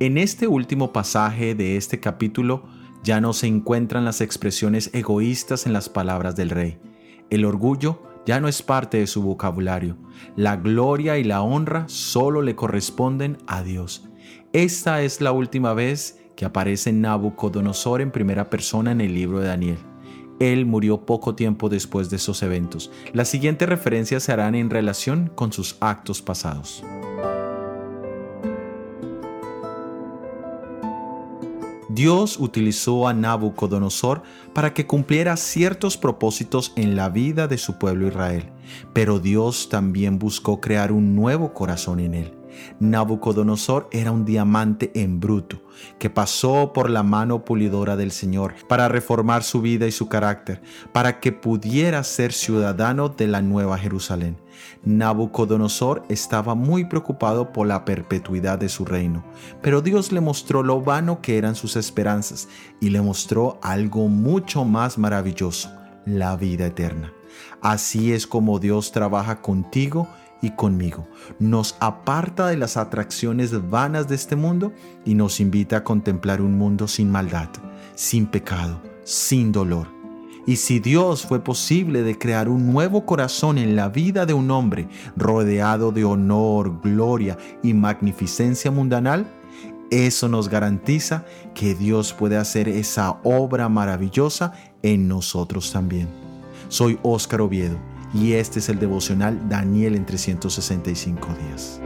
En este último pasaje de este capítulo ya no se encuentran las expresiones egoístas en las palabras del rey. El orgullo ya no es parte de su vocabulario. La gloria y la honra solo le corresponden a Dios. Esta es la última vez que aparece Nabucodonosor en primera persona en el libro de Daniel. Él murió poco tiempo después de esos eventos. Las siguientes referencias se harán en relación con sus actos pasados. Dios utilizó a Nabucodonosor para que cumpliera ciertos propósitos en la vida de su pueblo Israel, pero Dios también buscó crear un nuevo corazón en él. Nabucodonosor era un diamante en bruto que pasó por la mano pulidora del Señor para reformar su vida y su carácter, para que pudiera ser ciudadano de la nueva Jerusalén. Nabucodonosor estaba muy preocupado por la perpetuidad de su reino, pero Dios le mostró lo vano que eran sus esperanzas y le mostró algo mucho más maravilloso, la vida eterna. Así es como Dios trabaja contigo y conmigo. Nos aparta de las atracciones vanas de este mundo y nos invita a contemplar un mundo sin maldad, sin pecado, sin dolor. Y si Dios fue posible de crear un nuevo corazón en la vida de un hombre rodeado de honor, gloria y magnificencia mundanal, eso nos garantiza que Dios puede hacer esa obra maravillosa en nosotros también. Soy Óscar Oviedo y este es el devocional Daniel en 365 días.